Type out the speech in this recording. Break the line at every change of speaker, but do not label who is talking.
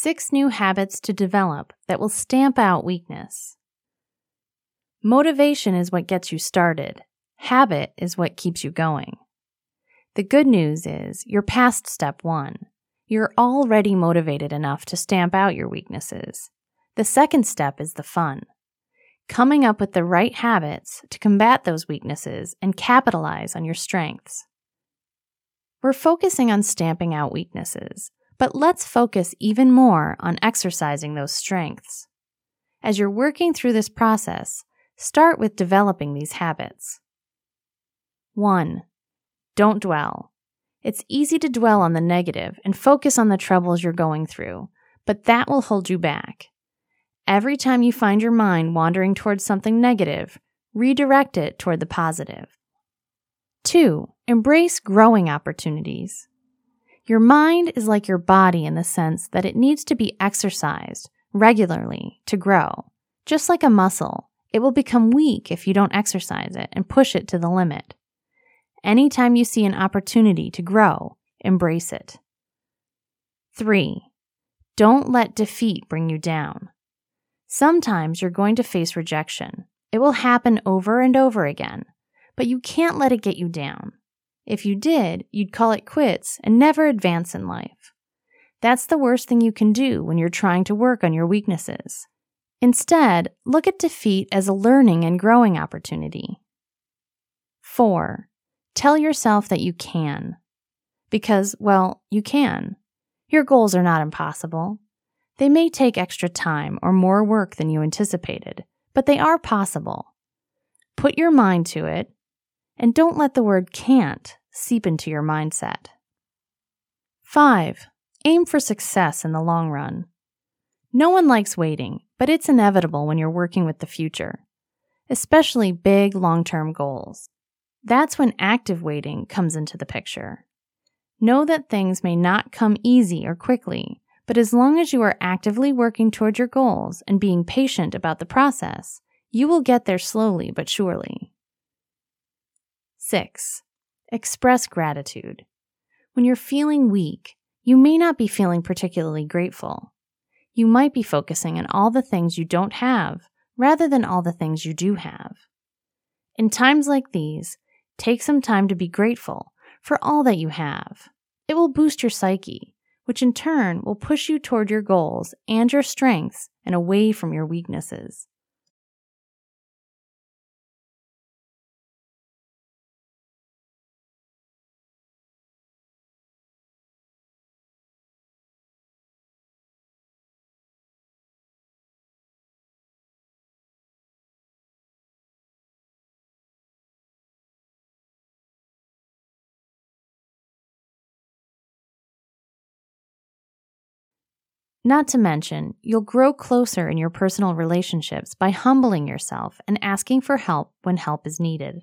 Six new habits to develop that will stamp out weakness. Motivation is what gets you started. Habit is what keeps you going. The good news is you're past step one. You're already motivated enough to stamp out your weaknesses. The second step is the fun. Coming up with the right habits to combat those weaknesses and capitalize on your strengths. We're focusing on stamping out weaknesses, but let's focus even more on exercising those strengths. As you're working through this process, start with developing these habits. 1. Don't dwell. It's easy to dwell on the negative and focus on the troubles you're going through, but that will hold you back. Every time you find your mind wandering towards something negative, redirect it toward the positive. 2. Embrace growing opportunities. Your mind is like your body in the sense that it needs to be exercised regularly to grow. Just like a muscle, it will become weak if you don't exercise it and push it to the limit. Anytime you see an opportunity to grow, embrace it. 3. Don't let defeat bring you down. Sometimes you're going to face rejection. It will happen over and over again, but you can't let it get you down. If you did, you'd call it quits and never advance in life. That's the worst thing you can do when you're trying to work on your weaknesses. Instead, look at defeat as a learning and growing opportunity. 4. Tell yourself that you can. Because, well, you can. Your goals are not impossible. They may take extra time or more work than you anticipated, but they are possible. Put your mind to it, and don't let the word can't seep into your mindset. 5. Aim for success in the long run. No one likes waiting, but it's inevitable when you're working with the future, especially big long term goals. That's when active waiting comes into the picture. Know that things may not come easy or quickly, but as long as you are actively working toward your goals and being patient about the process, you will get there slowly but surely. 6. Express gratitude. When you're feeling weak, you may not be feeling particularly grateful. You might be focusing on all the things you don't have rather than all the things you do have. In times like these, Take some time to be grateful for all that you have. It will boost your psyche, which in turn will push you toward your goals and your strengths and away from your weaknesses. Not to mention, you'll grow closer in your personal relationships by humbling yourself and asking for help when help is needed.